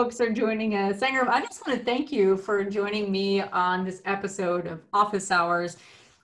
folks are joining us. Sangram, I just want to thank you for joining me on this episode of Office Hours.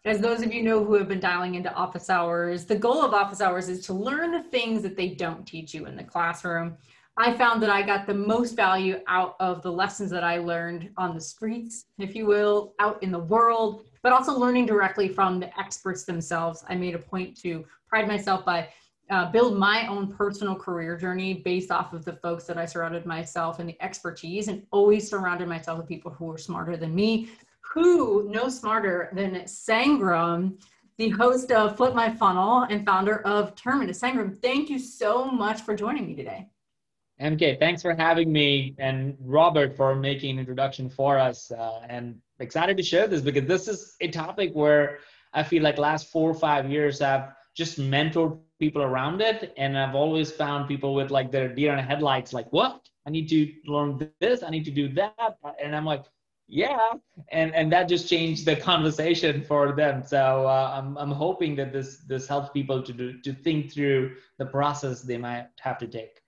As those of you know who have been dialing into office hours, the goal of office hours is to learn the things that they don't teach you in the classroom. I found that I got the most value out of the lessons that I learned on the streets, if you will, out in the world, but also learning directly from the experts themselves. I made a point to pride myself by uh, build my own personal career journey based off of the folks that I surrounded myself and the expertise, and always surrounded myself with people who were smarter than me. Who no smarter than Sangram, the host of Flip My Funnel and founder of Terminus. Sangram, thank you so much for joining me today. MK, thanks for having me and Robert for making an introduction for us. Uh, and excited to share this because this is a topic where I feel like last four or five years I've just mentored people around it. And I've always found people with like their deer in headlights, like, what? I need to learn this, I need to do that. And I'm like, yeah. And and that just changed the conversation for them. So uh, I'm I'm hoping that this this helps people to do to think through the process they might have to take.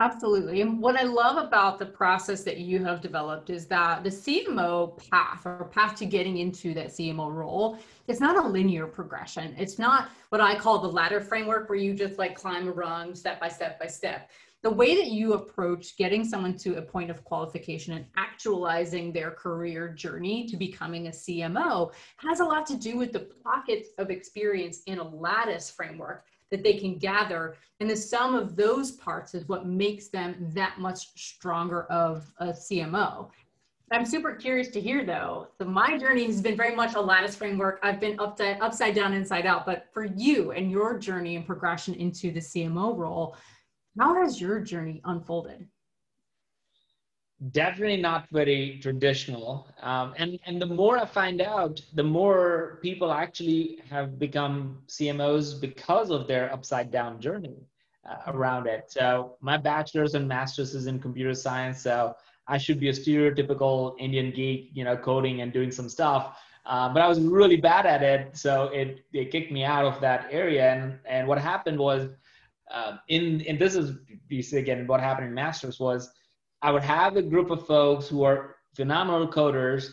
Absolutely. And what I love about the process that you have developed is that the CMO path or path to getting into that CMO role, it's not a linear progression. It's not what I call the ladder framework where you just like climb a rung step by step by step. The way that you approach getting someone to a point of qualification and actualizing their career journey to becoming a CMO has a lot to do with the pockets of experience in a lattice framework that they can gather. And the sum of those parts is what makes them that much stronger of a CMO. I'm super curious to hear though. So my journey has been very much a lattice framework. I've been upside, upside down, inside out. But for you and your journey and progression into the CMO role, how has your journey unfolded? Definitely not very traditional. Um, and, and the more I find out, the more people actually have become CMOs because of their upside down journey uh, around it. So my bachelor's and master's is in computer science. So I should be a stereotypical Indian geek, you know, coding and doing some stuff. Uh, but I was really bad at it, so it, it kicked me out of that area. And, and what happened was, uh, in and this is again what happened in masters was I would have a group of folks who are phenomenal coders,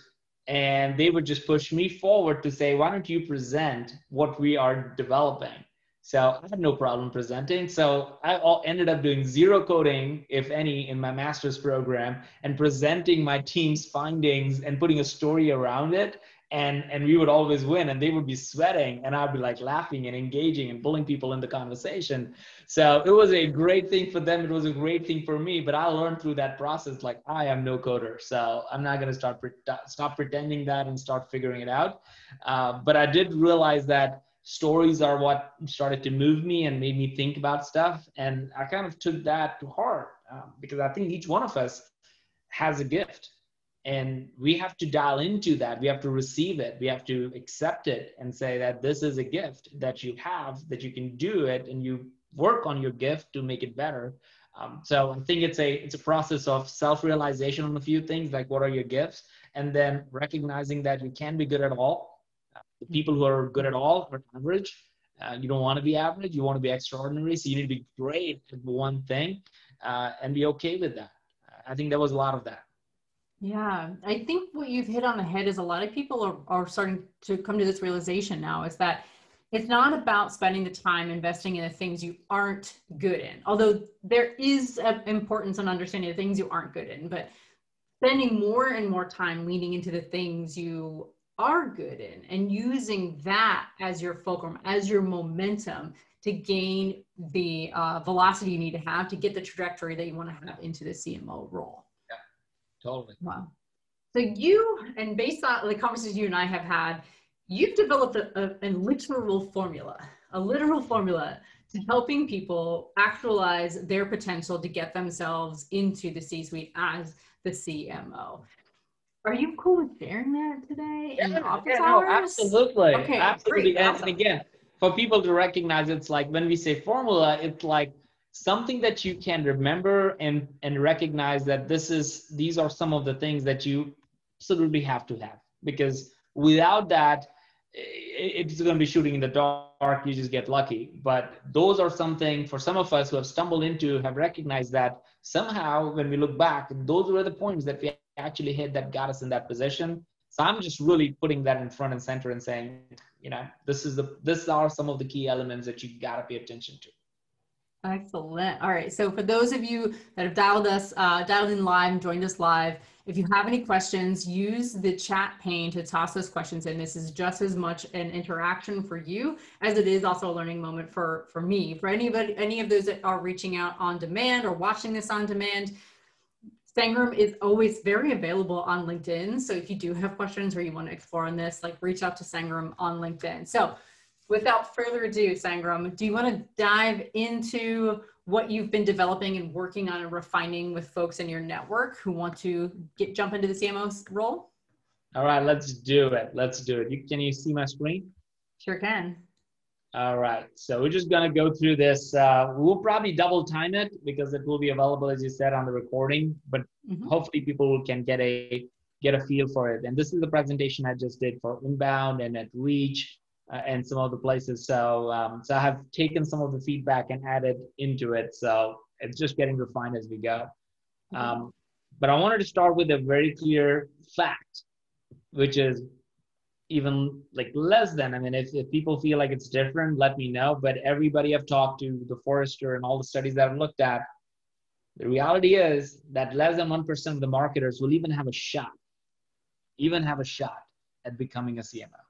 and they would just push me forward to say, why don't you present what we are developing? So I had no problem presenting. So I all ended up doing zero coding, if any, in my master's program and presenting my team's findings and putting a story around it and and we would always win and they would be sweating and i'd be like laughing and engaging and pulling people in the conversation. So it was a great thing for them. It was a great thing for me but i learned through that process like i am no coder. So i'm not going to start pre- stop pretending that and start figuring it out. Uh, but i did realize that stories are what started to move me and made me think about stuff and i kind of took that to heart um, because i think each one of us has a gift and we have to dial into that. We have to receive it. We have to accept it and say that this is a gift that you have that you can do it and you work on your gift to make it better. Um, so i think it's a it's a process of self-realization on a few things like what are your gifts and then recognizing that you can be good at all. Uh, the people who are good at all are average. Uh, you don't want to be average. You want to be extraordinary. So you need to be great at one thing uh, and be okay with that. I think there was a lot of that yeah, I think what you've hit on the head is a lot of people are, are starting to come to this realization now is that it's not about spending the time investing in the things you aren't good in, although there is an importance on understanding the things you aren't good in, but spending more and more time leaning into the things you are good in and using that as your fulcrum, as your momentum to gain the uh, velocity you need to have to get the trajectory that you want to have into the CMO role. Totally. Wow. So you, and based on the conversations you and I have had, you've developed a, a, a literal formula, a literal formula to helping people actualize their potential to get themselves into the C-suite as the CMO. Are you cool with sharing that today yeah, yeah? No, absolutely. Okay, absolutely. And, awesome. and again, for people to recognize, it's like when we say formula, it's like something that you can remember and and recognize that this is these are some of the things that you absolutely have to have because without that it's going to be shooting in the dark. You just get lucky. But those are something for some of us who have stumbled into, have recognized that somehow when we look back, those were the points that we actually hit that got us in that position. So I'm just really putting that in front and center and saying, you know, this is the this are some of the key elements that you got to pay attention to. Excellent. All right. So for those of you that have dialed us, uh, dialed in live, joined us live, if you have any questions, use the chat pane to toss those questions in. This is just as much an interaction for you as it is also a learning moment for, for me. For anybody, any of those that are reaching out on demand or watching this on demand, Sangram is always very available on LinkedIn. So if you do have questions or you want to explore on this, like reach out to Sangram on LinkedIn. So without further ado, Sangram, do you want to dive into what you've been developing and working on and refining with folks in your network who want to get jump into the CMO role? All right, let's do it. Let's do it. You, can you see my screen? Sure can. All right, so we're just gonna go through this. Uh, we'll probably double time it because it will be available, as you said, on the recording. But mm-hmm. hopefully, people can get a get a feel for it. And this is the presentation I just did for Inbound and at Reach and some other places. So, um, so I have taken some of the feedback and added into it. So it's just getting refined as we go. Um, but I wanted to start with a very clear fact, which is even like less than. I mean, if, if people feel like it's different, let me know. But everybody I've talked to, the Forrester and all the studies that I've looked at, the reality is that less than 1% of the marketers will even have a shot, even have a shot at becoming a CMO.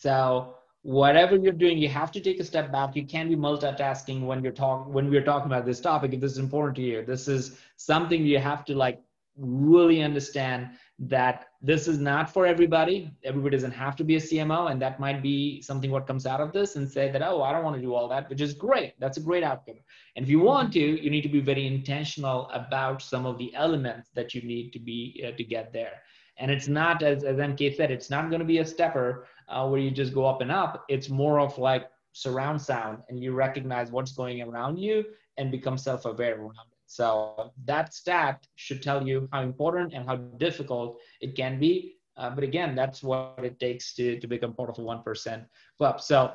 So whatever you're doing, you have to take a step back. You can't be multitasking when you're talking when we're talking about this topic. If this is important to you, this is something you have to like really understand that this is not for everybody. Everybody doesn't have to be a CMO, and that might be something what comes out of this and say that, oh, I don't want to do all that, which is great. That's a great outcome. And if you want to, you need to be very intentional about some of the elements that you need to be uh, to get there. And it's not, as, as MK said, it's not going to be a stepper uh, where you just go up and up. It's more of like surround sound and you recognize what's going around you and become self aware around it. So that stat should tell you how important and how difficult it can be. Uh, but again, that's what it takes to, to become part of a 1% club. So,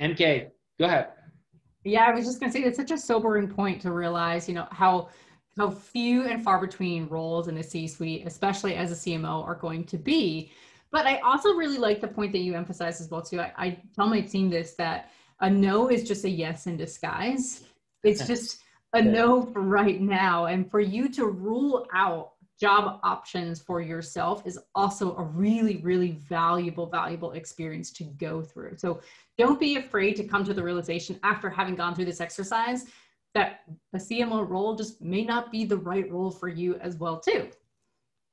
MK, go ahead. Yeah, I was just going to say it's such a sobering point to realize, you know, how how few and far between roles in the C-suite, especially as a CMO, are going to be. But I also really like the point that you emphasize as well too. I, I tell my team this that a no is just a yes in disguise. It's just a no for right now. And for you to rule out job options for yourself is also a really, really valuable, valuable experience to go through. So don't be afraid to come to the realization after having gone through this exercise that a CMO role just may not be the right role for you as well too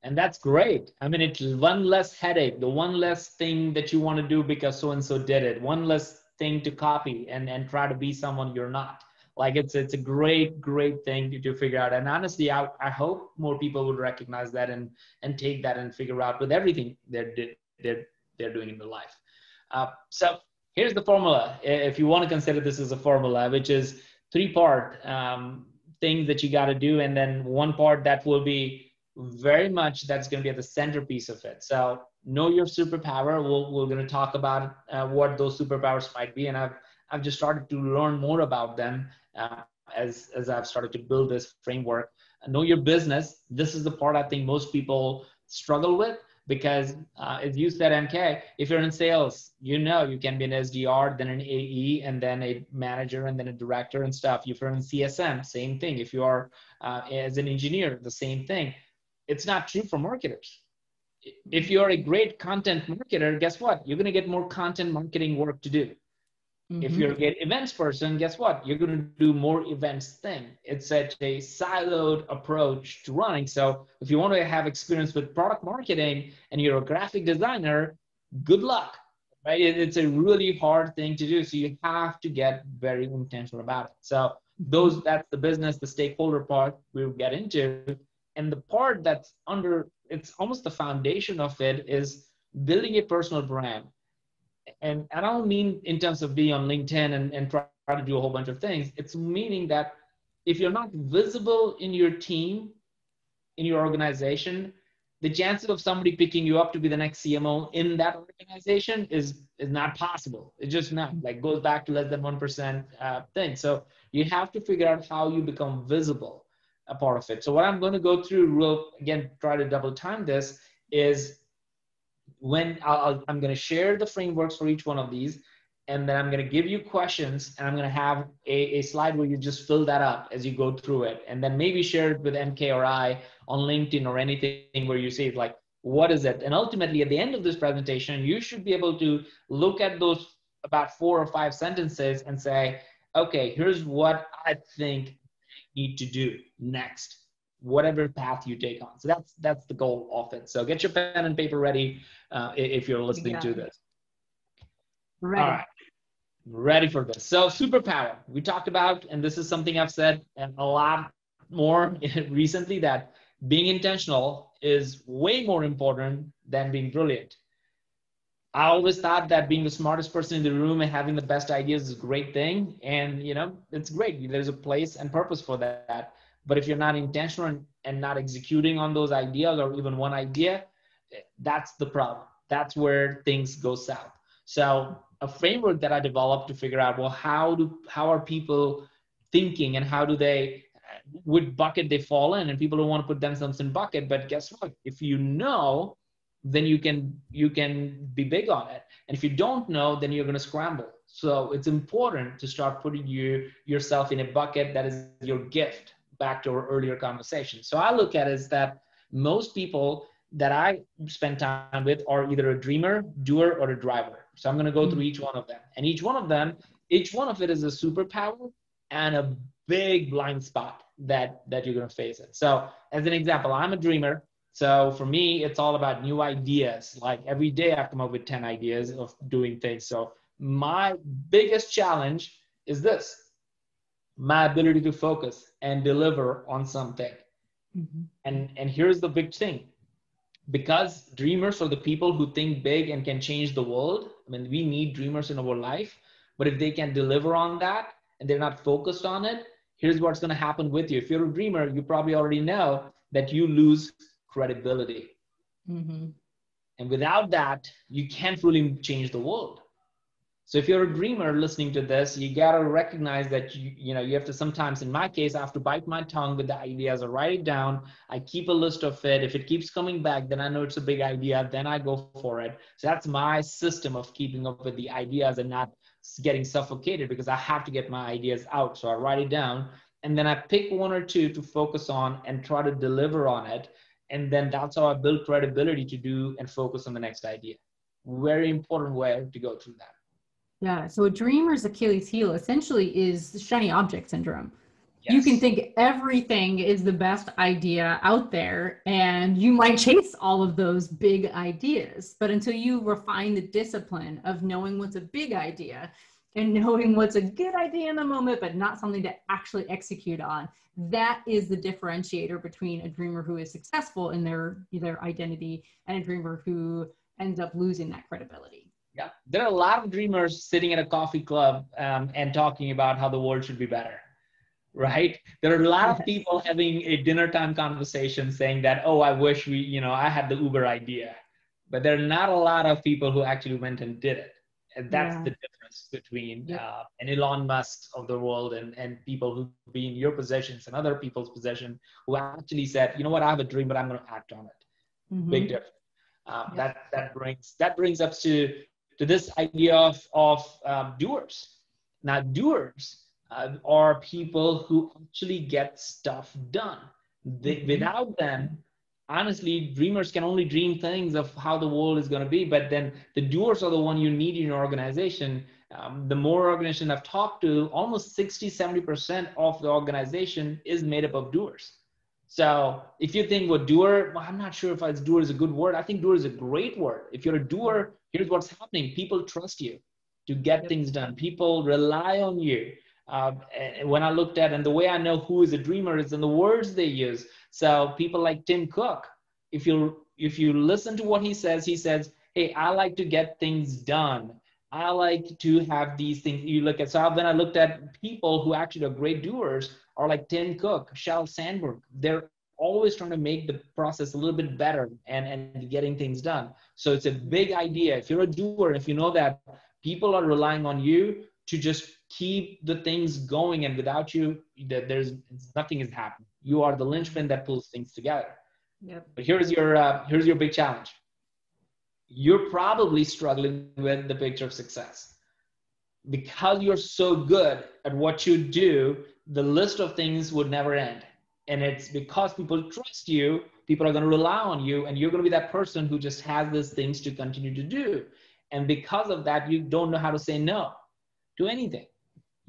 and that's great. I mean it's one less headache the one less thing that you want to do because so and so did it. One less thing to copy and and try to be someone you're not. Like it's it's a great great thing to, to figure out. And honestly I, I hope more people would recognize that and and take that and figure out with everything they're they're they're doing in their life. Uh, so here's the formula. If you want to consider this as a formula which is three part um, things that you got to do and then one part that will be very much that's going to be at the centerpiece of it. So know your superpower. We'll, we're going to talk about uh, what those superpowers might be. And I've, I've just started to learn more about them uh, as, as I've started to build this framework. Know your business. This is the part I think most people struggle with because uh, as you said, MK, if you're in sales, you know you can be an SDR, then an AE, and then a manager, and then a director and stuff. If you're in CSM, same thing. If you are uh, as an engineer, the same thing it's not true for marketers. If you're a great content marketer, guess what? You're going to get more content marketing work to do. Mm-hmm. If you're a great events person, guess what? You're going to do more events thing. It's such a siloed approach to running. So if you want to have experience with product marketing and you're a graphic designer, good luck. Right? It's a really hard thing to do. So you have to get very intentional about it. So those that's the business, the stakeholder part we'll get into and the part that's under it's almost the foundation of it is building a personal brand and i don't mean in terms of being on linkedin and, and try to do a whole bunch of things it's meaning that if you're not visible in your team in your organization the chances of somebody picking you up to be the next CMO in that organization is is not possible. It's just not like goes back to less than one percent uh, thing. So you have to figure out how you become visible a part of it. So what I'm going to go through, real again, try to double time this is when I'll, I'm going to share the frameworks for each one of these, and then I'm going to give you questions, and I'm going to have a, a slide where you just fill that up as you go through it, and then maybe share it with MK or I on LinkedIn or anything where you say like, what is it? And ultimately, at the end of this presentation, you should be able to look at those about four or five sentences and say, okay, here's what I think need to do next whatever path you take on. So that's that's the goal often so get your pen and paper ready uh, if you're listening to this. Ready. all right. Ready for this. So superpower. We talked about and this is something i've said and a lot more recently that being intentional is way more important than being brilliant I always thought that being the smartest person in the room and having the best ideas is a great thing. And, you know, it's great. There's a place and purpose for that. But if you're not intentional and not executing on those ideas or even one idea, that's the problem. That's where things go south. So a framework that I developed to figure out, well, how do, how are people thinking and how do they, what bucket they fall in and people don't want to put themselves in bucket. But guess what? If you know then you can you can be big on it. And if you don't know then you're going to scramble. So it's important to start putting you yourself in a bucket that is your gift back to our earlier conversation. So i look at it as that most people that i spend time with are either a dreamer doer or a driver. So i'm going to go through each one of them. And each one of them each one of it is a superpower and a big blind spot that that you're going to face it. So as an example i'm a dreamer so for me, it's all about new ideas. Like every day I come up with 10 ideas of doing things. So my biggest challenge is this my ability to focus and deliver on something. Mm-hmm. And, and here's the big thing because dreamers are the people who think big and can change the world. I mean, we need dreamers in our life, but if they can deliver on that and they're not focused on it, here's what's going to happen with you. If you're a dreamer, you probably already know that you lose credibility. Mm-hmm. And without that, you can't really change the world. So if you're a dreamer listening to this, you gotta recognize that you, you know, you have to sometimes, in my case, I have to bite my tongue with the ideas or write it down. I keep a list of it. If it keeps coming back, then I know it's a big idea. Then I go for it. So that's my system of keeping up with the ideas and not getting suffocated because I have to get my ideas out. So I write it down and then I pick one or two to focus on and try to deliver on it and then that's how i build credibility to do and focus on the next idea. Very important way to go through that. Yeah so a dreamer's achilles heel essentially is shiny object syndrome. Yes. you can think everything is the best idea out there and you might chase all of those big ideas. But until you refine the discipline of knowing what's a big idea and knowing what's a good idea in the moment, but not something to actually execute on. That is the differentiator between a dreamer who is successful in their their identity and a dreamer who ends up losing that credibility. Yeah, there are a lot of dreamers sitting at a coffee club um, and talking about how the world should be better, right? There are a lot of people having a dinner time conversation saying that, oh, I wish we, you know, I had the Uber idea, but there are not a lot of people who actually went and did it, and that's yeah. the difference between yeah. uh, an Elon Musk of the world and, and people who be in your possessions and other people's possession who actually said, you know what, I have a dream, but I'm going to act on it. Mm-hmm. Big difference. Um, yeah. That that brings that brings us to to this idea of of um, doers. Now, doers uh, are people who actually get stuff done. They, mm-hmm. Without them, honestly, dreamers can only dream things of how the world is going to be, but then the doers are the one you need in your organization um, the more organization I've talked to, almost 60, 70% of the organization is made up of doers. So if you think, well, doer, well, I'm not sure if it's doer is a good word. I think doer is a great word. If you're a doer, here's what's happening. People trust you to get things done. People rely on you. Uh, when I looked at, and the way I know who is a dreamer is in the words they use. So people like Tim Cook, if you if you listen to what he says, he says, "Hey, I like to get things done." I like to have these things. You look at so when I looked at people who actually are great doers are like Tim Cook, Sheryl Sandberg. They're always trying to make the process a little bit better and, and getting things done. So it's a big idea. If you're a doer, if you know that people are relying on you to just keep the things going and without you, that there's nothing is happening. You are the linchpin that pulls things together. Yep. But here's your uh, here's your big challenge. You're probably struggling with the picture of success because you're so good at what you do. The list of things would never end, and it's because people trust you. People are going to rely on you, and you're going to be that person who just has these things to continue to do. And because of that, you don't know how to say no to anything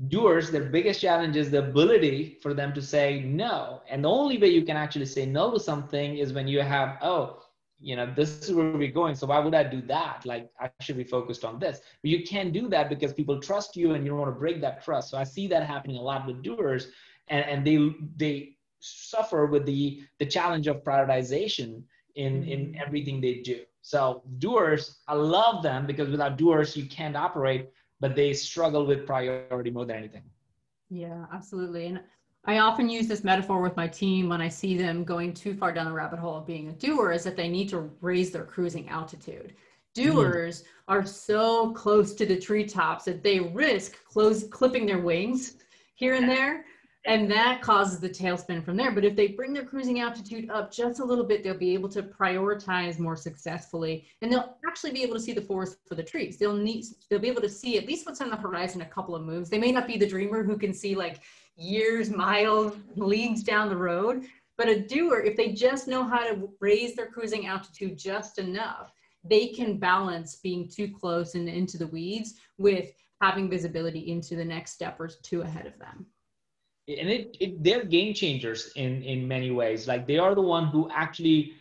doers, their biggest challenge is the ability for them to say no. And the only way you can actually say no to something is when you have, oh, you know, this is where we're going. So why would I do that? Like I should be focused on this. But you can't do that because people trust you and you don't want to break that trust. So I see that happening a lot with doers and, and they they suffer with the the challenge of prioritization in in mm-hmm. everything they do. So doers, I love them because without doers you can't operate but they struggle with priority more than anything. Yeah, absolutely. And I often use this metaphor with my team when I see them going too far down the rabbit hole of being a doer is that they need to raise their cruising altitude. Mm-hmm. Doers mm-hmm. are so close to the treetops that they risk close clipping their wings here and there and that causes the tailspin from there. But if they bring their cruising altitude up just a little bit, they'll be able to prioritize more successfully, and they'll actually be able to see the forest for the trees. They'll need they'll be able to see at least what's on the horizon a couple of moves. They may not be the dreamer who can see like years, miles, leagues down the road, but a doer, if they just know how to raise their cruising altitude just enough, they can balance being too close and into the weeds with having visibility into the next step or two ahead of them and it, it they're game changers in in many ways. Like they are the one who actually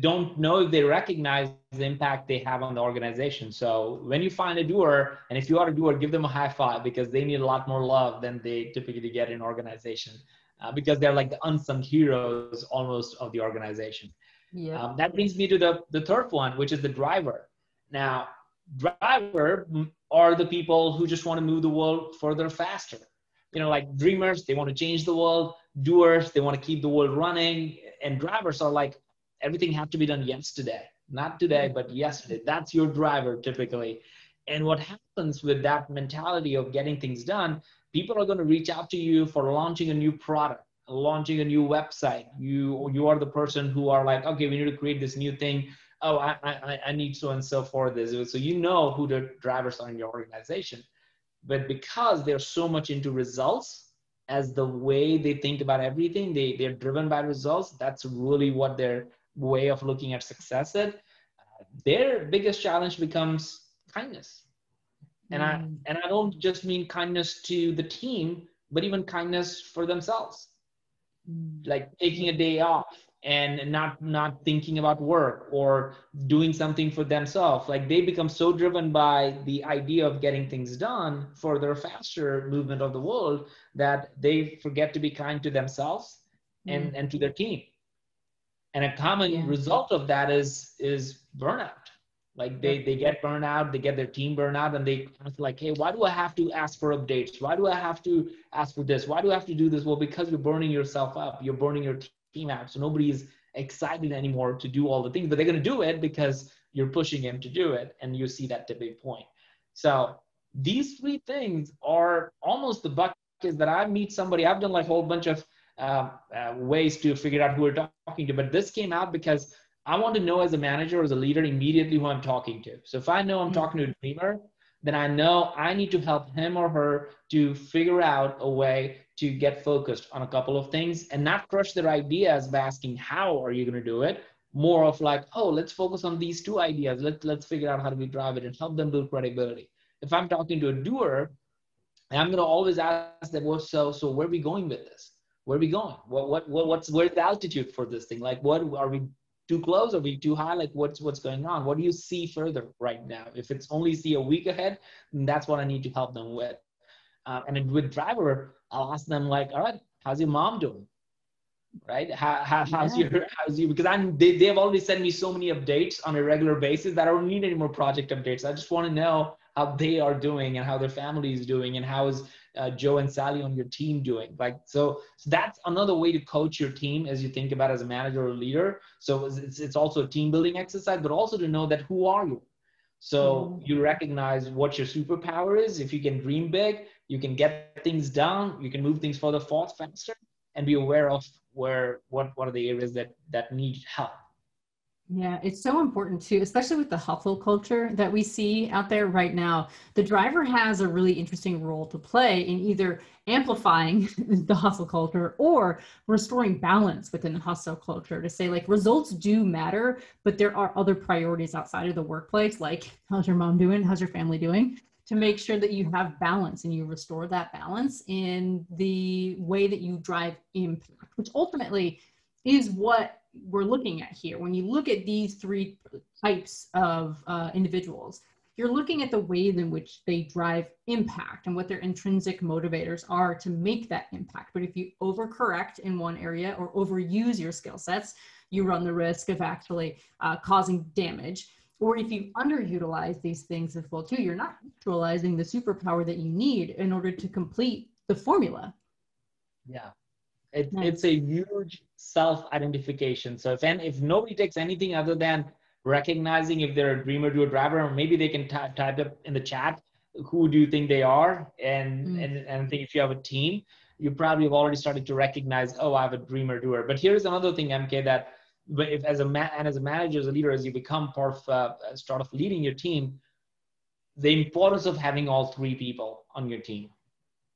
don't know if they recognize the impact they have on the organization. So when you find a doer and if you are a doer give them a high five because they need a lot more love than they typically get in organization uh, because they're like the unsung heroes almost of the organization. Yeah um, that brings me to the the third one which is the driver. Now driver are the people who just want to move the world further faster you know, like dreamers, they want to change the world. Doers, they want to keep the world running. And drivers are like, everything have to be done yesterday, not today, but yesterday. That's your driver typically. And what happens with that mentality of getting things done, people are going to reach out to you for launching a new product, launching a new website. You you are the person who are like, okay, we need to create this new thing. Oh, I I, I need so and so for this. So you know who the drivers are in your organization but because they're so much into results as the way they think about everything they they're driven by results that's really what their way of looking at success is their biggest challenge becomes kindness and mm. i and i don't just mean kindness to the team but even kindness for themselves mm. like taking a day off and not not thinking about work or doing something for themselves. Like they become so driven by the idea of getting things done for their faster movement of the world that they forget to be kind to themselves and mm. and to their team. And a common yeah. result of that is is burnout. Like they they get burnout they get their team burnout and they like hey why do i have to ask for updates? Why do i have to ask for this? Why do i have to do this? Well because you're burning yourself up. You're burning your team out. So nobody is excited anymore to do all the things, but they're going to do it because you're pushing him to do it. And you see that tipping point. So these three things are almost the buckets that I meet somebody. I've done like a whole bunch of uh, uh, ways to figure out who we're talking to, but this came out because I want to know as a manager or as a leader immediately who I'm talking to. So if I know I'm mm-hmm. talking to a dreamer, then I know I need to help him or her to figure out a way to get focused on a couple of things and not crush their ideas by asking how are you going to do it? More of like oh let's focus on these two ideas. Let's let's figure out how do we drive it and help them build credibility. If i'm talking to a doer i'm going to always ask them well so so where are we going with this? Where are we going? What what, what what's where's the altitude for this thing? Like what are we too close are we too high like what's what's going on what do you see further right now if it's only see a week ahead that's what i need to help them with uh, and with driver I'll ask them like, all right, how's your mom doing? Right? How, how, how's yeah. your, how's you? Because I'm, they, they've already sent me so many updates on a regular basis that I don't need any more project updates. I just want to know how they are doing and how their family is doing and how is uh, joe and sally on your team doing like so, so that's another way to coach your team as you think about as a manager or leader. So it's, it's also a team building exercise but also to know that who are you? So mm-hmm. you recognize what your superpower is. If you can dream big you can get things done. You can move things further forward faster and be aware of where what what are the areas that that need help yeah, it's so important too, especially with the hustle culture that we see out there right now. The driver has a really interesting role to play in either amplifying the hustle culture or restoring balance within the hustle culture to say, like, results do matter, but there are other priorities outside of the workplace, like, how's your mom doing? How's your family doing? To make sure that you have balance and you restore that balance in the way that you drive impact, which ultimately is what we're looking at here. When you look at these three types of uh, individuals, you're looking at the ways in which they drive impact and what their intrinsic motivators are to make that impact. But if you overcorrect in one area or overuse your skill sets, you run the risk of actually uh, causing damage. Or if you underutilize these things as well too, you're not utilizing the superpower that you need in order to complete the formula. Yeah, it, nice. It's a huge self-identification. So if if nobody takes anything other than recognizing if they're a dreamer, doer, driver, or maybe they can t- type up in the chat who do you think they are, and mm. and and I think if you have a team, you probably have already started to recognize, oh, I have a dreamer, doer. But here's another thing, MK, that if as a man and as a manager, as a leader, as you become part of uh, start of leading your team, the importance of having all three people on your team.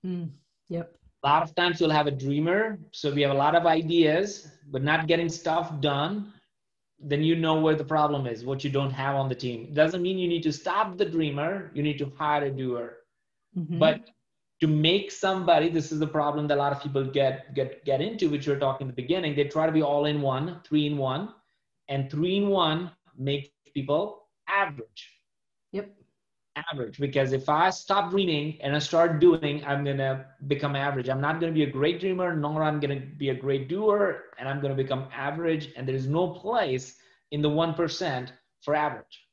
Mm. Yep a lot of times you'll have a dreamer. So we have a lot of ideas but not getting stuff done then you know where the problem is what you don't have on the team. It doesn't mean you need to stop the dreamer you need to hire a doer. Mm-hmm. but to make somebody this is the problem that a lot of people get get get into which we are talking in the beginning. They try to be all in one three in one and three in one makes people average. Yep average because if I stop dreaming and I start doing, I'm gonna become average. I'm not gonna be a great dreamer, nor I'm gonna be a great doer, and I'm gonna become average. And there is no place in the one percent for average.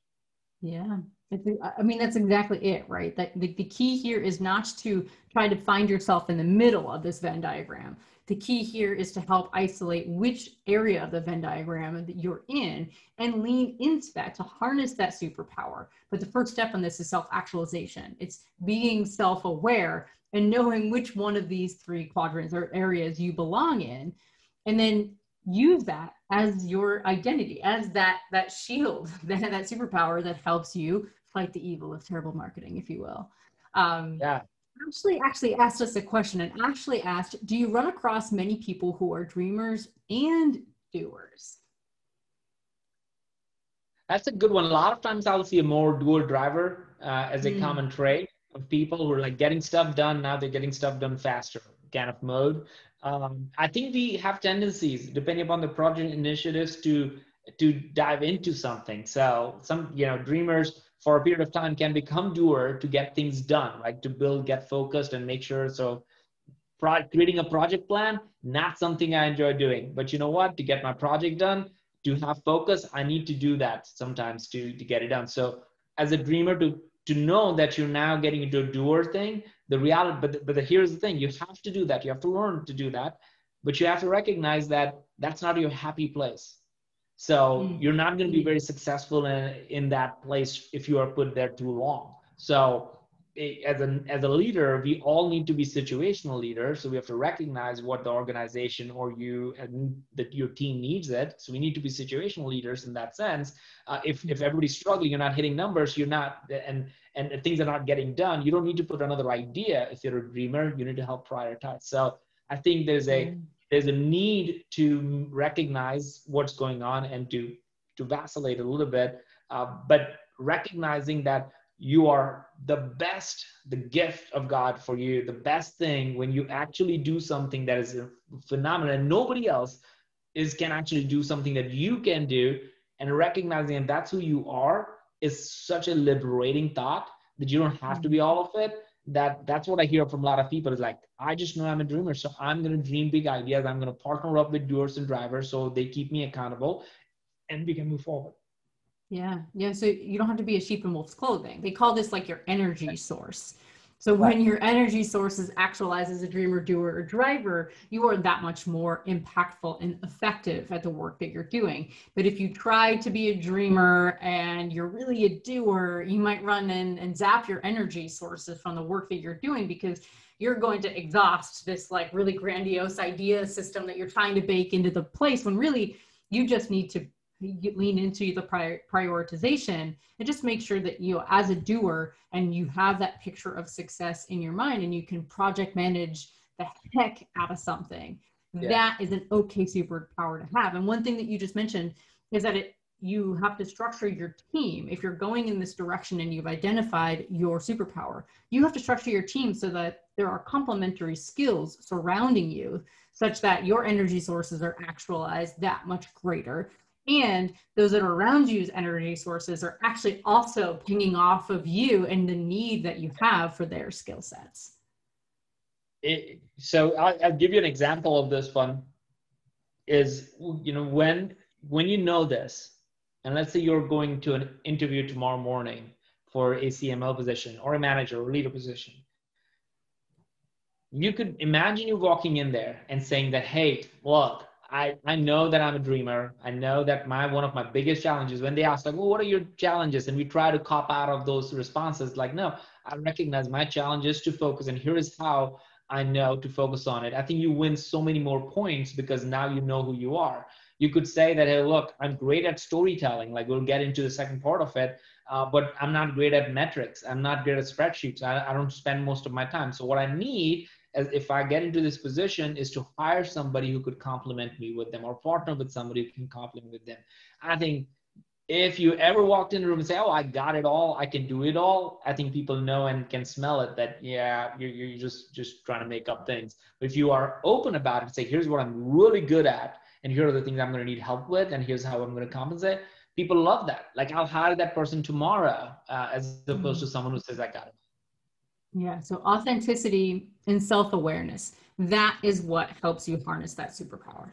Yeah, I mean that's exactly it, right? That the, the key here is not to try to find yourself in the middle of this Venn diagram. The key here is to help isolate which area of the Venn diagram that you're in and lean into that to harness that superpower. But the first step on this is self actualization. It's being self aware and knowing which one of these three quadrants or areas you belong in. And then use that as your identity, as that, that shield, that, that superpower that helps you fight the evil of terrible marketing, if you will. Um, yeah. Ashley actually asked us a question and Ashley asked, do you run across many people who are dreamers and doers? That's a good one. A lot of times I'll see a more doer driver uh, as a mm. common trait of people who are like getting stuff done. Now they're getting stuff done faster kind of mode. Um, I think we have tendencies, depending upon the project initiatives, to to dive into something. So some, you know, dreamers for a period of time can become doer to get things done, right? To build, get focused, and make sure. So, pro- creating a project plan, not something I enjoy doing. But you know what? To get my project done, to have focus, I need to do that sometimes to to get it done. So, as a dreamer, to to know that you're now getting into a doer thing, the reality. But but the, here's the thing: you have to do that. You have to learn to do that. But you have to recognize that that's not your happy place so mm. you're not going to be very successful in, in that place if you are put there too long. So as a, as a leader, we all need to be situational leaders. So we have to recognize what the organization or you and that your team needs it. So we need to be situational leaders in that sense. Uh, if, if everybody's struggling, you're not hitting numbers, you're not, and, and things are not getting done, you don't need to put another idea. If you're a dreamer, you need to help prioritize. So I think there's a, mm there's a need to recognize what's going on and to to vacillate a little bit uh, but recognizing that you are the best the gift of god for you the best thing when you actually do something that is phenomenal. Nobody else is can actually do something that you can do. And recognizing that that's who you are is such a liberating thought that you don't have to be all of it that that's what I hear from a lot of people is like, I just know I'm a dreamer. So I'm going to dream big ideas. I'm going to partner up with doers and drivers so they keep me accountable and we can move forward. Yeah. Yeah. So you don't have to be a sheep in wolf's clothing. They call this like your energy source. So when your energy source is actualized as a dreamer, doer, or driver, you are that much more impactful and effective at the work that you're doing. But if you try to be a dreamer and you're really a doer, you might run in and zap your energy sources from the work that you're doing because you're going to exhaust this like really grandiose idea system that you're trying to bake into the place when really you just need to lean into the prior, prioritization and just make sure that you as a doer and you have that picture of success in your mind and you can project manage the heck out of something yeah. that is an okay superpower to have. And one thing that you just mentioned is that it you have to structure your team. If you're going in this direction and you've identified your superpower you have to structure your team so that there are complementary skills surrounding you such that your energy sources are actualized that much greater and those that are around you's energy sources are actually also pinging off of you and the need that you have for their skill sets. It, so I'll, I'll give you an example of this one is you know when when you know this and let's say you're going to an interview tomorrow morning for a cmo position or a manager or leader position you could imagine you walking in there and saying that hey look I, I know that I'm a dreamer. I know that my one of my biggest challenges when they ask like, well, what are your challenges? And we try to cop out of those responses like, no, I recognize my challenge is to focus, and here is how I know to focus on it. I think you win so many more points because now you know who you are. You could say that, hey, look, I'm great at storytelling. Like we'll get into the second part of it, uh, but I'm not great at metrics. I'm not great at spreadsheets. I, I don't spend most of my time. So what I need if I get into this position is to hire somebody who could complement me with them or partner with somebody who can complement with them. I think if you ever walked in the room and say, "Oh, I got it all. I can do it all," I think people know and can smell it that yeah, you're, you're just just trying to make up things. But if you are open about it, say, "Here's what I'm really good at, and here are the things I'm going to need help with, and here's how I'm going to compensate," people love that. Like I'll hire that person tomorrow, uh, as opposed mm-hmm. to someone who says, "I got it." Yeah. So authenticity and self awareness. That is what helps you harness that superpower.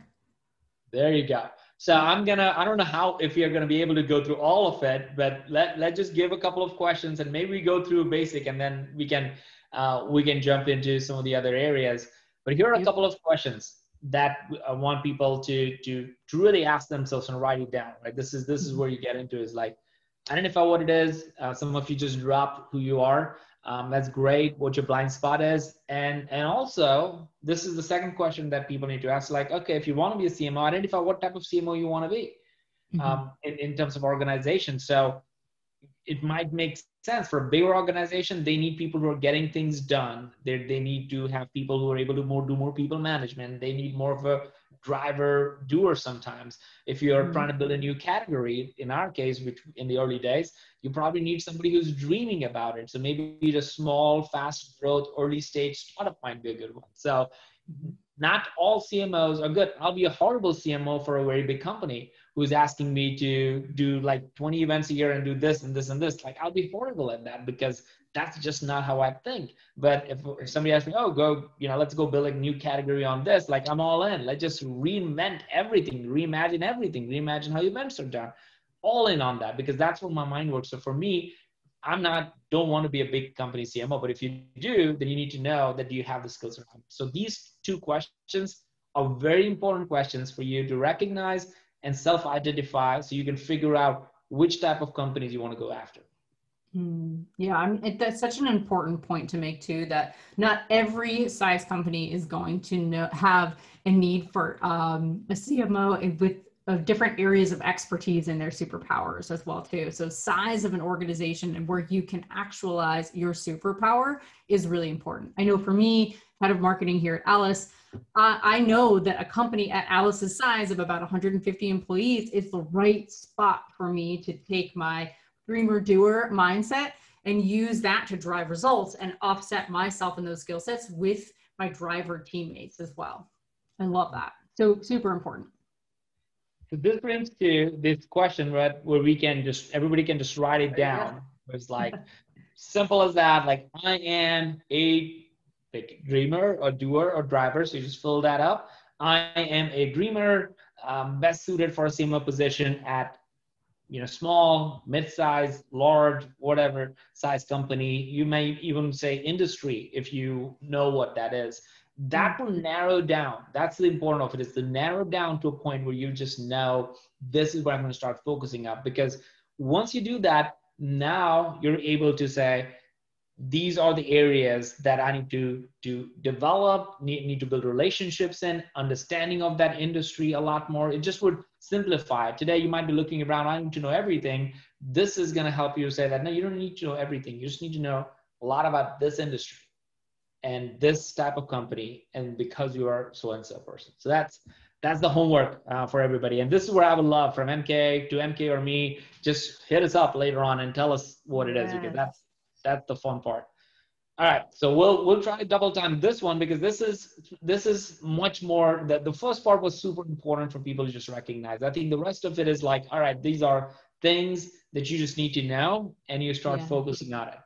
There you go. So I'm gonna, I don't know how if you're gonna be able to go through all of it, but let let's just give a couple of questions and maybe we go through basic and then we can uh, we can jump into some of the other areas. But here are a couple of questions that I want people to to to really ask themselves and write it down. Right. This is this is mm-hmm. where you get into is like identify what it is. Uh, some of you just drop who you are. Um, that's great. What your blind spot is, and and also this is the second question that people need to ask. Like, okay, if you want to be a CMO, identify what type of CMO you want to be, mm-hmm. um, in, in terms of organization. So it might make sense for a bigger organization. They need people who are getting things done. They they need to have people who are able to more do more people management. They need more of a driver doer sometimes. If you're mm-hmm. trying to build a new category in our case which in the early days you probably need somebody who's dreaming about it. So maybe a small fast growth early stage startup might be a good one. So not all cmos are good. I'll be a horrible cmo for a very big company who's asking me to do like 20 events a year and do this and this and this like i'll be horrible at that because that's just not how I think. But if, if somebody asks me, oh, go, you know, let's go build a new category on this, like I'm all in. Let's just reinvent everything, reimagine everything, reimagine how events are done. All in on that because that's where my mind works. So for me, I'm not, don't want to be a big company CMO, but if you do, then you need to know that you have the skills around. So these two questions are very important questions for you to recognize and self-identify so you can figure out which type of companies you want to go after. Mm, yeah, I'm, it, that's such an important point to make too. That not every size company is going to know, have a need for um, a CMO with of different areas of expertise and their superpowers as well too. So size of an organization and where you can actualize your superpower is really important. I know for me, head of marketing here at Alice, uh, I know that a company at Alice's size of about 150 employees is the right spot for me to take my dreamer doer mindset and use that to drive results and offset myself and those skill sets with my driver teammates as well. I love that. So super important. So this brings to this question, right, where we can just everybody can just write it down. It's like simple as that. Like I am a like dreamer or doer or driver. So you just fill that up. I am a dreamer, um, best suited for a CMO position at you know small mid-size large whatever size company you may even say industry if you know what that is that will narrow down that's the important of it is to narrow down to a point where you just know this is where i'm going to start focusing up because once you do that now you're able to say these are the areas that I need to to develop, need, need to build relationships in, understanding of that industry a lot more. It just would simplify. Today you might be looking around, I need to know everything. This is going to help you say that no, you don't need to know everything. You just need to know a lot about this industry and this type of company, and because you are so and so person. So that's that's the homework uh, for everybody. And this is where I would love from MK to MK or me, just hit us up later on and tell us what it is yes. because that's that's the fun part. All right, so we'll we'll try to double time this one because this is this is much more that the first part was super important for people to just recognize. I think the rest of it is like, all right, these are things that you just need to know and you start yeah. focusing on it.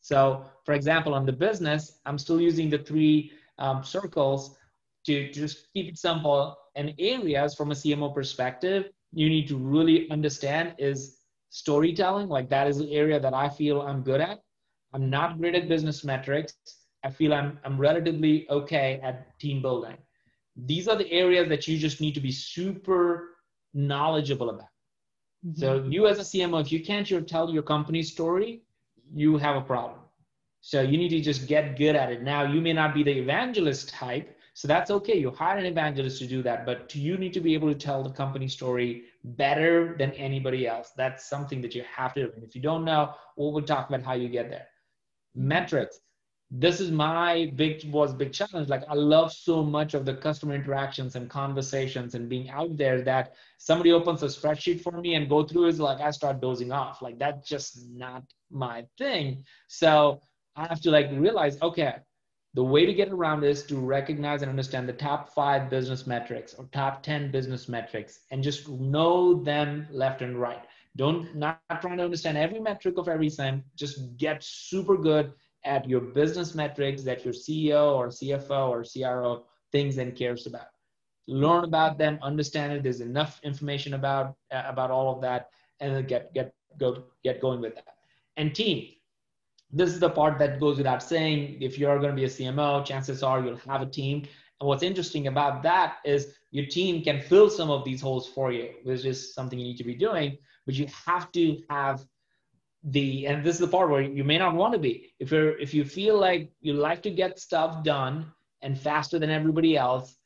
So, for example, on the business, I'm still using the three um, circles to just keep it simple. And areas from a CMO perspective, you need to really understand is storytelling. Like that is the area that I feel I'm good at. I'm not great at business metrics. I feel I'm, I'm relatively okay at team building. These are the areas that you just need to be super knowledgeable about. Mm-hmm. So you as a CMO, if you can't tell your company story, you have a problem. So you need to just get good at it. Now you may not be the evangelist type, so that's okay. You hire an evangelist to do that, but you need to be able to tell the company story better than anybody else. That's something that you have to do. And if you don't know, we'll, we'll talk about how you get there metrics. This is my big was big challenge. Like i love so much of the customer interactions and conversations and being out there that somebody opens a spreadsheet for me and go through is like i start dozing off. Like that's just not my thing. So i have to like realize okay the way to get around is to recognize and understand the top five business metrics or top 10 business metrics and just know them left and right don't not trying to understand every metric of everything. Just get super good at your business metrics that your CEO or CFO or CRO thinks and cares about. Learn about them, understand it. There's enough information about uh, about all of that, and then get get go get going with that. And team, this is the part that goes without saying. If you're going to be a CMO, chances are you'll have a team. And what's interesting about that is your team can fill some of these holes for you, which is something you need to be doing but you have to have the and this is the part where you may not want to be. If you're if you feel like you like to get stuff done and faster than everybody else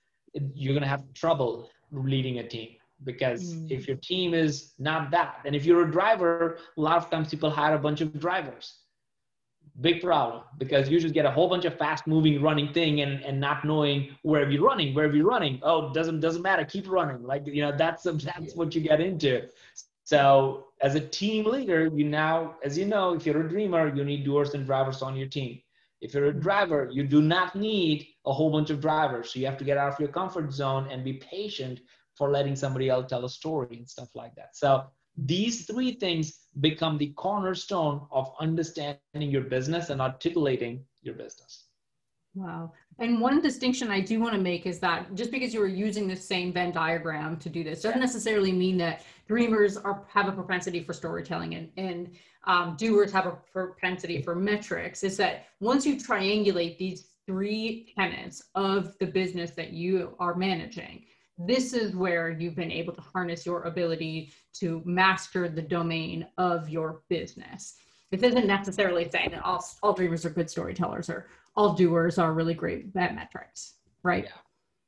you're going to have trouble leading a team because mm. if your team is not that and if you're a driver a lot of times people hire a bunch of drivers. Big problem because you just get a whole bunch of fast moving running thing and, and not knowing where are you running where are you running. Oh doesn't doesn't matter. Keep running. Like you know that's that's what you get into so as a team leader, you now, as you know, if you're a dreamer, you need doers and drivers on your team. If you're a mm-hmm. driver, you do not need a whole bunch of drivers. So you have to get out of your comfort zone and be patient for letting somebody else tell a story and stuff like that. So these three things become the cornerstone of understanding your business and articulating your business. Wow. And one distinction I do want to make is that just because you are using the same Venn diagram to do this doesn't necessarily mean that dreamers are have a propensity for storytelling and, and um, doers have a propensity for metrics. Is that once you triangulate these three tenets of the business that you are managing, this is where you've been able to harness your ability to master the domain of your business. This isn't necessarily saying that all, all dreamers are good storytellers or all doers are really great at metrics, right? Yeah,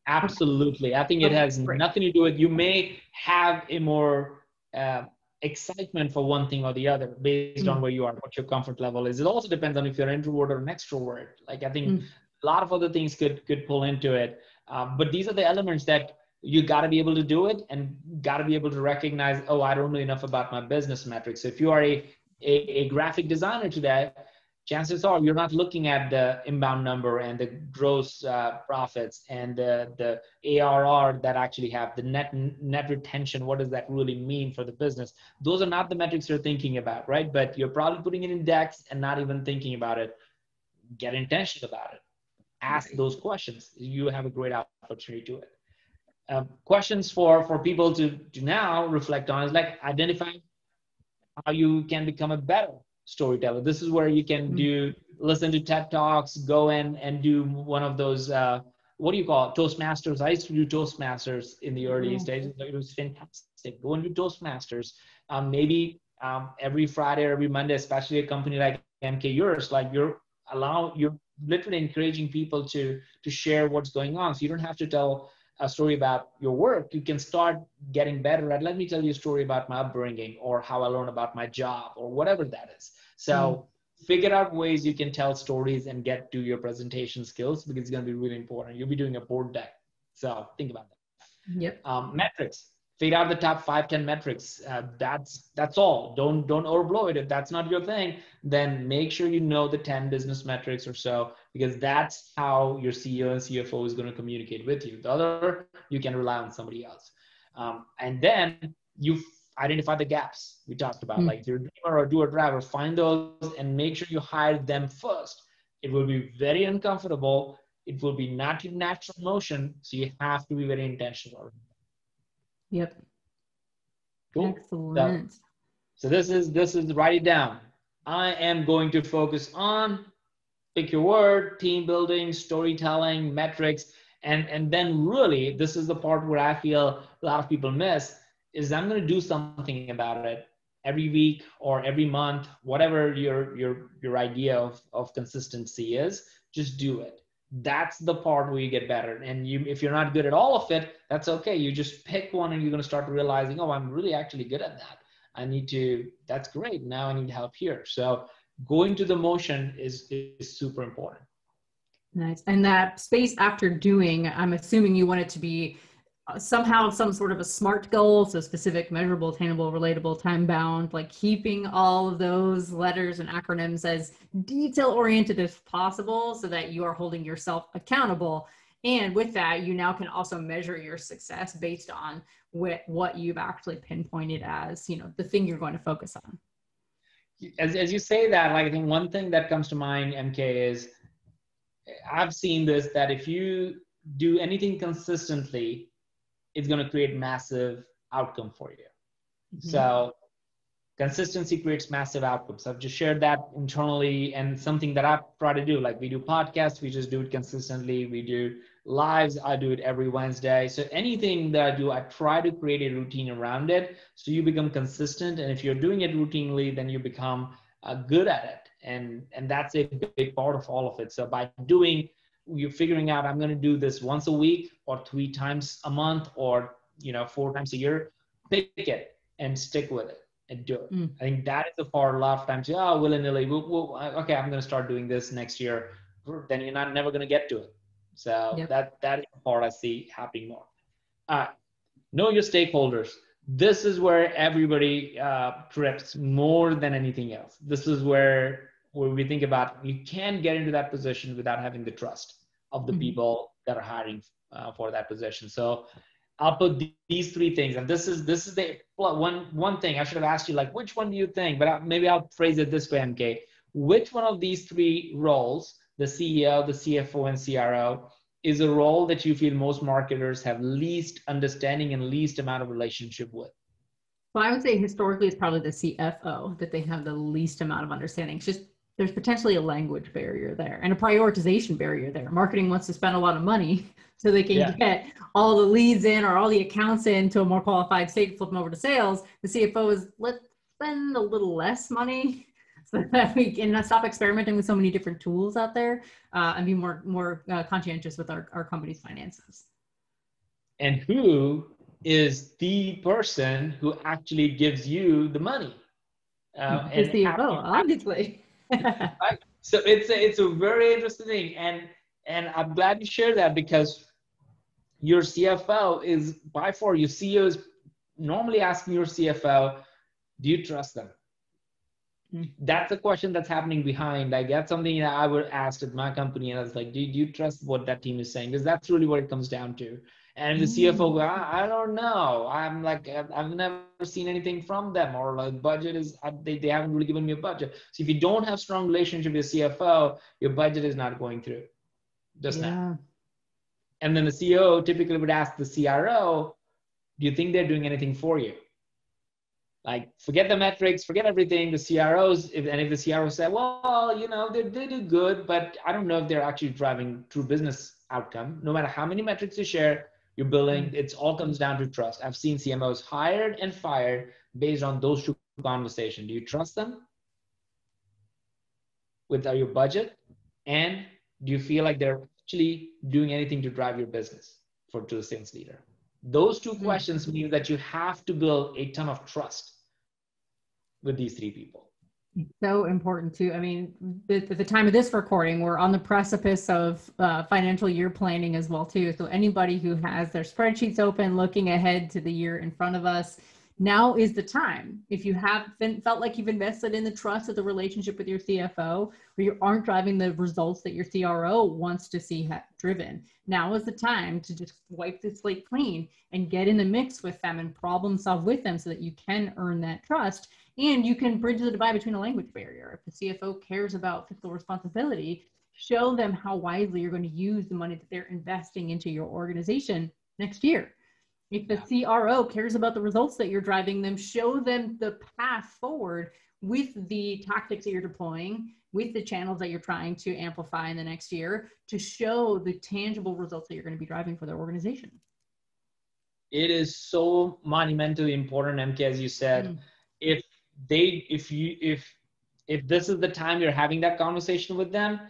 absolutely. I think it has great. nothing to do with you may have a more uh, excitement for one thing or the other based mm. on where you are, what your comfort level is. It also depends on if you're an introvert or an extrovert. Like I think mm. a lot of other things could could pull into it. Um, but these are the elements that you got to be able to do it and got to be able to recognize oh i don't know enough about my business metrics so if you are a, a, a graphic designer today chances are you're not looking at the inbound number and the gross uh, profits and the, the ARR that actually have the net net retention. What does that really mean for the business? Those are not the metrics you're thinking about, right? But you're probably putting it in decks and not even thinking about it. Get intentional about it. Ask those questions. You have a great opportunity to it. Um, questions for for people to to now reflect on is like identify how you can become a better storyteller. This is where you can mm-hmm. do listen to TED Talks, go in and do one of those uh, what do you call it? Toastmasters. I used to do Toastmasters in the early mm-hmm. stages. It was fantastic. Go and do Toastmasters. Um, maybe um, every Friday or every Monday, especially a company like MK yours, like you're allow you're literally encouraging people to to share what's going on. So you don't have to tell a story about your work. You can start getting better at. Let me tell you a story about my upbringing or how I learned about my job or whatever that is. So. Mm figure out ways you can tell stories and get to your presentation skills because it's going to be really important. You'll be doing a board deck. So think about that. Yep. Um, metrics. Figure out the top five, 10 metrics. Uh, that's that's all. Don't don't overblow it. If that's not your thing, then make sure you know the 10 business metrics or so, because that's how your CEO and CFO is going to communicate with you. The other, you can rely on somebody else. Um, and then you identify the gaps we talked about, mm. like your dreamer or doer driver, find those and make sure you hire them first. It will be very uncomfortable. It will be not your natural motion. So you have to be very intentional. Yep. Cool. Excellent. So, so this is this is write it down. I am going to focus on pick your word, team building, storytelling, metrics, and and then really this is the part where I feel a lot of people miss is I'm going to do something about it every week or every month, whatever your your your idea of, of consistency is, just do it. That's the part where you get better. And you if you're not good at all of it, that's okay. You just pick one and you're going to start realizing, oh, I'm really actually good at that. I need to, that's great. Now I need help here. So going to the motion is is super important. Nice. And that space after doing, I'm assuming you want it to be Uh, somehow some sort of a smart goal so specific measurable attainable relatable time bound like keeping all of those letters and acronyms as detail oriented as possible so that you are holding yourself accountable. And with that you now can also measure your success based on what, what you've actually pinpointed as you know the thing you're going to focus on. As, as you say that like i think one thing that comes to mind mk is eh, i've seen this that if you do anything consistently it's going to create massive outcome for you. Mm-hmm. So consistency creates massive outcomes. I've just shared that internally and something that I try to do. Like we do podcasts, we just do it consistently. We do lives, I do it every Wednesday. So anything that I do, I try to create a routine around it. So you become consistent. And if you're doing it routinely, then you become uh, good at it. And, and that's a big part of all of it. So by doing you're figuring out I'm going to do this once a week or three times a month or you know four times a year, pick it and stick with it and do it. Mm. I think that is the part a lot of times. Oh, willy nilly. We'll, we'll, okay, I'm going to start doing this next year. Then you're not never going to get to it. So yep. that that is the part I see happening more. Uh, know your stakeholders. This is where everybody uh, trips more than anything else. This is where where we think about you can't get into that position without having the trust of the mm-hmm. people that are hiring uh, for that position. So I'll put these three things, and this is this is the one one thing I should have asked you like which one do you think? But I, maybe I'll phrase it this way, MK. Which one of these three roles, the CEO, the CFO, and CRO, is a role that you feel most marketers have least understanding and least amount of relationship with? Well, I would say historically it's probably the CFO that they have the least amount of understanding. It's just there's potentially a language barrier there and a prioritization barrier there. Marketing wants to spend a lot of money so they can yeah. get all the leads in or all the accounts in to a more qualified state, flip them over to sales. The CFO is let's spend a little less money so that we can stop experimenting with so many different tools out there uh, and be more more uh, conscientious with our, our company's finances. And who is the person who actually gives you the money? Uh, the CFO, obviously? So it's a, it's a very interesting thing, and and I'm glad you share that because your CFO is by far your CEO is normally asking your CFO, do you trust them? Hmm. That's a question that's happening behind. I get something that I would ask at my company, and I was like, do, do you trust what that team is saying? Because that's really what it comes down to. And the mm. CFO go, I, I don't know. I'm like, I've never seen anything from them, or like budget is they, they haven't really given me a budget. So if you don't have strong relationship with CFO, your budget is not going through. Just yeah. now. And then the CEO typically would ask the CRO, do you think they're doing anything for you? like forget the metrics forget everything the cros if, and if the cro say well you know they, they do good but i don't know if they're actually driving true business outcome no matter how many metrics you share you're building mm-hmm. it's all comes down to trust i've seen cmos hired and fired based on those two conversations do you trust them with your budget and do you feel like they're actually doing anything to drive your business for to the sales leader those 2 mm-hmm. questions mean that you have to build a ton of trust with these three people. So important too. I mean, at the time of this recording, we're on the precipice of uh, financial year planning as well too. So anybody who has their spreadsheets open, looking ahead to the year in front of us, now is the time. If you have been, felt like you've invested in the trust of the relationship with your CFO, or you aren't driving the results that your CRO wants to see ha- driven, now is the time to just wipe the slate clean and get in the mix with them and problem solve with them so that you can earn that trust and you can bridge the divide between a language barrier. If the CFO cares about fiscal responsibility, show them how wisely you're going to use the money that they're investing into your organization next year if the CRO cares about the results that you're driving them, show them the path forward with the tactics that you're deploying, with the channels that you're trying to amplify in the next year to show the tangible results that you're going to be driving for their organization. It is so monumentally important, MK, as you said. Mm. They, if you, if, if this is the time you're having that conversation with them,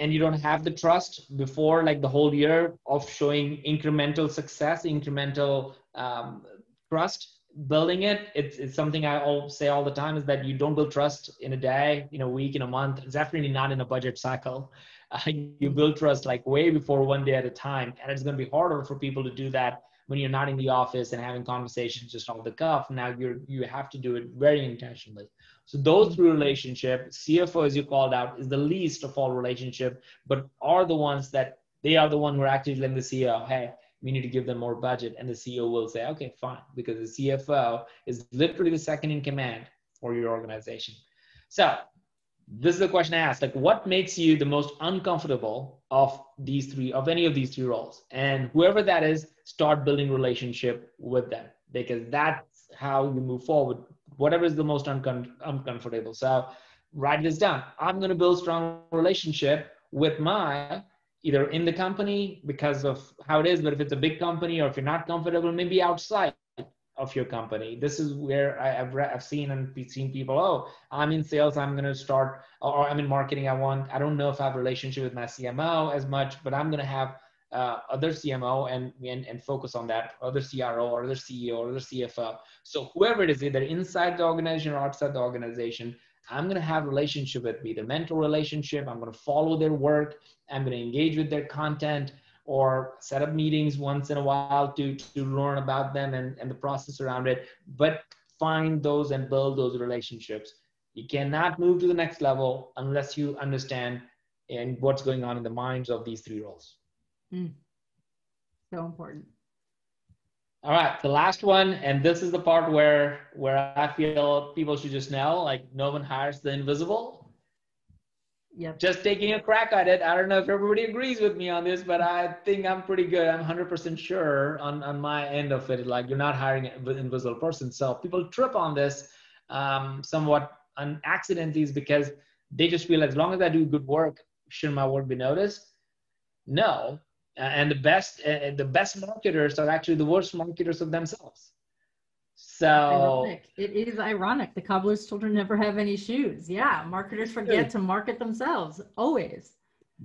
and you don't have the trust before like the whole year of showing incremental success incremental um, trust building it it's, it's something i all say all the time is that you don't build trust in a day in a week in a month. It's definitely not in a budget cycle. Uh, you build trust like way before one day at a time. And it's going to be harder for people to do that when you're not in the office and having conversations just off the cuff now you're you have to do it very intentionally so those three relationships, CFO, as you called out, is the least of all relationship, but are the ones that they are the one who are actually letting the CEO, hey, we need to give them more budget. And the CEO will say, okay, fine, because the CFO is literally the second in command for your organization. So this is the question I asked, like what makes you the most uncomfortable of these three, of any of these three roles? And whoever that is, start building relationship with them because that's how you move forward whatever is the most uncom- uncomfortable. So write this down. I'm going to build strong relationship with my either in the company because of how it is, but if it's a big company or if you're not comfortable, maybe outside of your company. This is where I, have re- I've seen and seen people. Oh, I'm in sales. I'm going to start, or I'm in marketing. I want. I don't know if I have a relationship with my CMO as much, but I'm going to have uh, other CMO and, and, and focus on that, other CRO or other CEO or other CFO. So whoever it is, either inside the organization or outside the organization, I'm going to have relationship with me, the mentor relationship. I'm going to follow their work. I'm going to engage with their content or set up meetings once in a while to, to learn about them and, and the process around it. But find those and build those relationships. You cannot move to the next level unless you understand and what's going on in the minds of these three roles. Mm. So important. All right, the last one, and this is the part where where I feel people should just know, like no one hires the invisible. Yep. Just taking a crack at it. I don't know if everybody agrees with me on this, but I think I'm pretty good. I'm 100% sure on, on my end of it. Like you're not hiring an invisible person. So people trip on this um, somewhat on accidentally is because they just feel as long as I do good work, shouldn't my work be noticed? No, and the best uh, the best marketers are actually the worst marketers of themselves so ironic. it is ironic. The cobbler's children never have any shoes. Yeah marketers forget to market themselves always.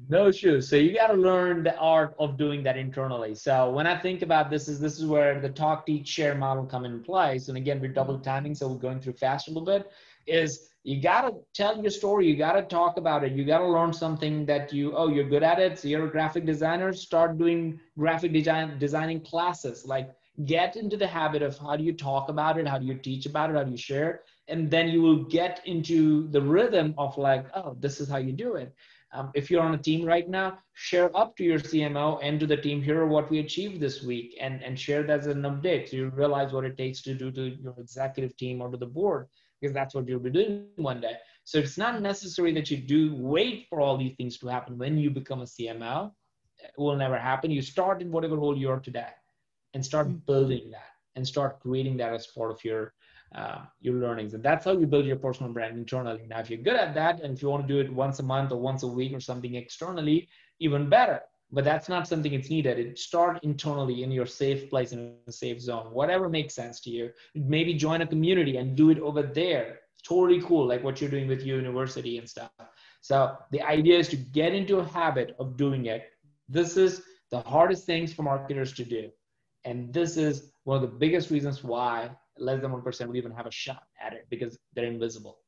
No shoes. So you got to learn the art of doing that internally. So when i think about this is this is where the talk teach share model come in place. And again we're double timing so we're going through fast a little bit is you got to tell your story. You got to talk about it. You got to learn something that you oh you're good at it. So you're a graphic designer. Start doing graphic design designing classes. Like get into the habit of how do you talk about it how do you teach about it how do you share it and then you will get into the rhythm of like oh this is how you do it um, if you're on a team right now share up to your cmo and to the team here what we achieved this week and and share that as an update so you realize what it takes to do to your executive team or to the board because that's what you'll be doing one day. So it's not necessary that you do wait for all these things to happen when you become a CMO. It will never happen. You start in whatever role you are today and start mm-hmm. building that and start creating that as part of your uh, your learnings. And that's how you build your personal brand internally. Now, if you're good at that, and if you want to do it once a month or once a week or something externally, even better. But that's not something it's needed. It start internally in your safe place in a safe zone, whatever makes sense to you. Maybe join a community and do it over there. Totally cool, like what you're doing with your university and stuff. So the idea is to get into a habit of doing it. This is the hardest things for marketers to do. And this is one of the biggest reasons why less than 1% will even have a shot at it because they're invisible.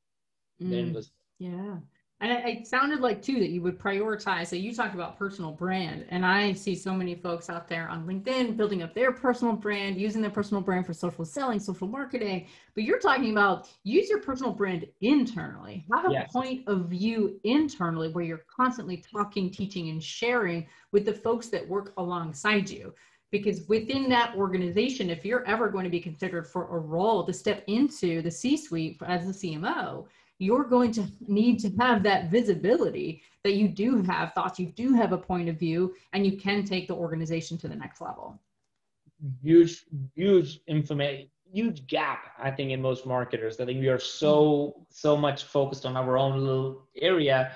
They're Mm, invisible. yeah. And it, it sounded like too that you would prioritize. So you talked about personal brand, and I see so many folks out there on LinkedIn building up their personal brand, using their personal brand for social selling, social marketing. But you're talking about use your personal brand internally. Have a Yes. point of view internally where you're constantly talking, teaching, and sharing with the folks that work alongside you. Because within that organization, if you're ever going to be considered for a role to step into the C suite as a CMO, you're going to need to have that visibility that you do have thoughts, you do have a point of view, and you can take the organization to the next level. huge, huge information, huge gap, I think, in most marketers. I think we are so, so much focused on our own little area.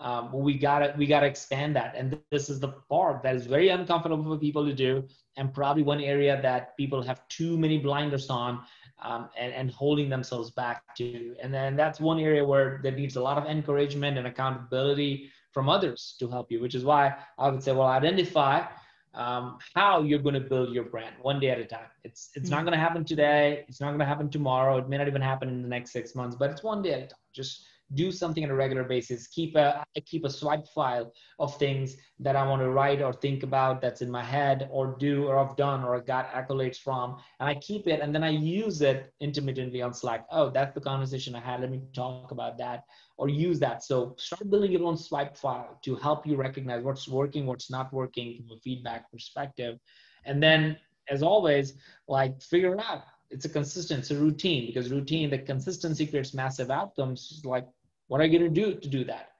Um, we gotta, we gotta expand that. And this is the part that is very uncomfortable for people to do. And probably one area that people have too many blinders on um, and, and holding themselves back to. And then that's one area where there needs a lot of encouragement and accountability from others to help you, which is why I would say, well, identify um, how you're going to build your brand one day at a time. It's it's not going to happen today. It's not going to happen tomorrow. It may not even happen in the next six months, but it's one day at a time. Just do something on a regular basis. Keep a keep a swipe file of things that I want to write or think about that's in my head or do or I've done or got accolades from, and I keep it and then I use it intermittently on Slack. Oh, that's the conversation I had. Let me talk about that or use that. So start building your own swipe file to help you recognize what's working, what's not working from a feedback perspective. And then, as always, like figure it out. It's a consistent, it's a routine because routine, the consistency creates massive outcomes. Like, what are you going to do to do that?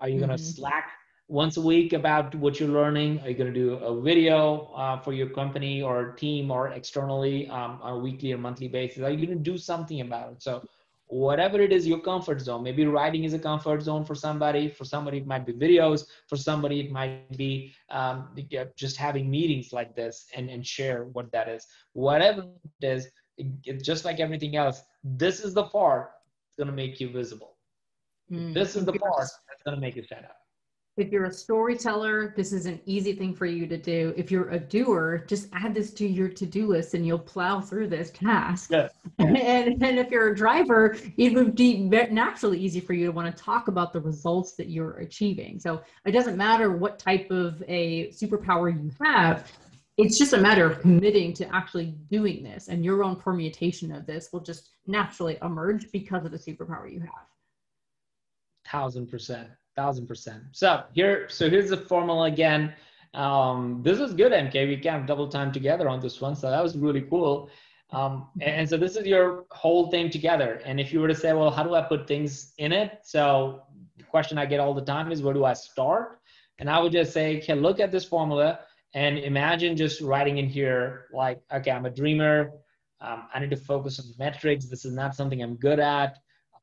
Are you going to. Slack once a week about what you're learning? Are you going to do a video uh, for your company or team or externally um, on a weekly or monthly basis? Are you going to do something about it? So whatever it is your comfort zone maybe writing is a comfort zone for somebody for somebody it might be videos for somebody it might be um, just having meetings like this and, and share what that is whatever it is it, just like everything else this is the part that's going to make you visible Mm. this is the If you're a- part that's going to make you stand out If you're a storyteller, this is an easy thing for you to do. If you're a doer, just add this to your to-do list and you'll plow through this task. Yes. And, and if you're a driver, it would be naturally easy for you to want to talk about the results that you're achieving. So it doesn't matter what type of a superpower you have. It's just a matter of committing to actually doing this, and your own permutation of this will just naturally emerge because of the superpower you have. Thousand percent thousand percent. So here so here's the formula again. Um, this is good mk we can double time together on this one so that was really cool. Um, and, and so this is your whole thing together. And if you were to say well how do i put things in it? So the question i get all the time is where do i start? And i would just say okay look at this formula and imagine just writing in here like okay i'm a dreamer. Um, i need to focus on metrics. This is not something i'm good at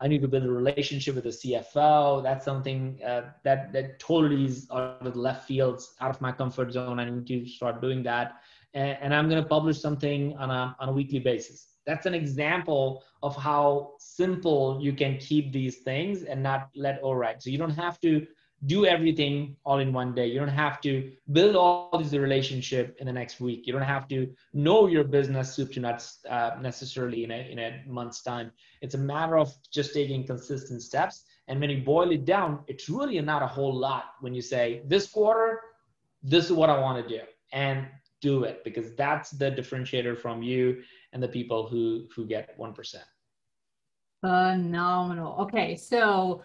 I need to build a relationship with the CFO. That's something uh, that that totally is out of the left fields, out of my comfort zone. I need to start doing that, and, and I'm going to publish something on a on a weekly basis. That's an example of how simple you can keep these things and not let override. So you don't have to do everything all in one day. You don't have to build all these relationship in the next week. You don't have to know your business soup to nuts uh, necessarily in a, in a month's time. It's a matter of just taking consistent steps. And when you boil it down, it's really not a whole lot when you say this quarter, this is what I want to do and do it because that's the differentiator from you and the people who, who get 1%. Phenomenal. Okay, so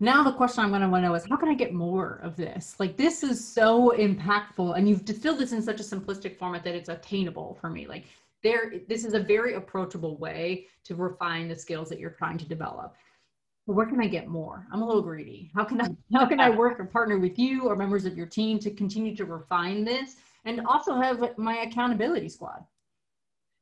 now the question I'm going to want to know is how can I get more of this? Like this is so impactful, and you've distilled this in such a simplistic format that it's attainable for me. Like there, this is a very approachable way to refine the skills that you're trying to develop. But where can I get more? I'm a little greedy. How can I how can I work or partner with you or members of your team to continue to refine this and also have my accountability squad?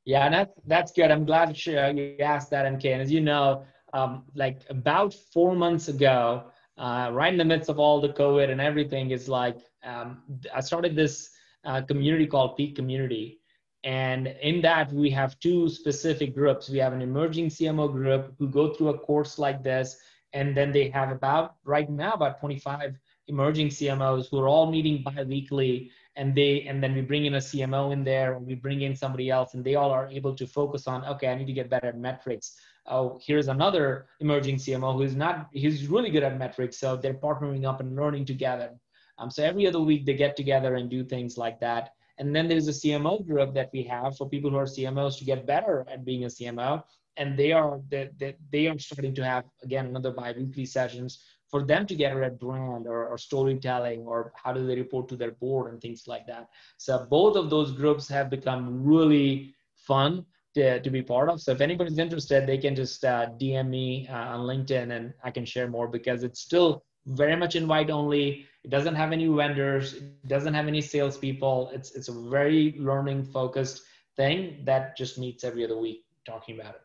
Yeah, that's that's good. I'm glad you asked that, MK. And as you know, um, like about four months ago, uh, right in the midst of all the COVID and everything, is like um, I started this uh, community called Peak Community, and in that we have two specific groups. We have an emerging CMO group who go through a course like this, and then they have about right now about 25 emerging CMOs who are all meeting bi-weekly and they and then we bring in a CMO in there or we bring in somebody else and they all are able to focus on okay I need to get better at metrics oh here's another emerging CMO who's not he's really good at metrics so they're partnering up and learning together. Um, so every other week they get together and do things like that. And then there's a CMO group that we have for people who are CMOs to get better at being a CMO and they are they, they, they are starting to have again another bi-weekly sessions for them to get at brand or, or storytelling or how do they report to their board and things like that. So both of those groups have become really fun to, to be part of. So if anybody's interested, they can just uh, DM me uh, on LinkedIn and I can share more because it's still very much invite only. It doesn't have any vendors. It doesn't have any salespeople. It's it's a very learning focused thing that just meets every other week talking about it.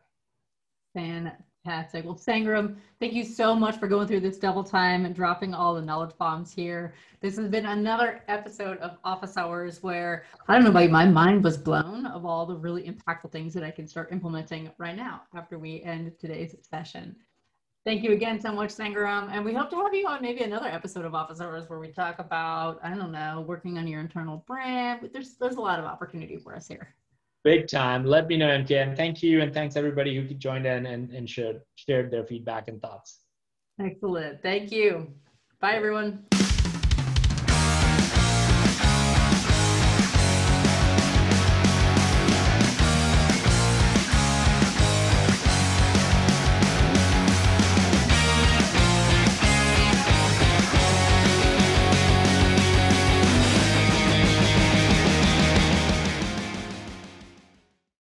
Fantastic. Well, Sangram, thank you so much for going through this double time and dropping all the knowledge bombs here. This has been another episode of Office Hours where I don't know about you, my mind was blown of all the really impactful things that I can start implementing right now after we end today's session. Thank you again so much, Sangram. And we hope to have you on maybe another episode of Office Hours where we talk about, I don't know, working on your internal brand. But there's there's a lot of opportunity for us here. Big time. Let me know, MK. And thank you. And thanks everybody who joined in and, and shared, shared their feedback and thoughts. Excellent. Thank you. Bye, everyone.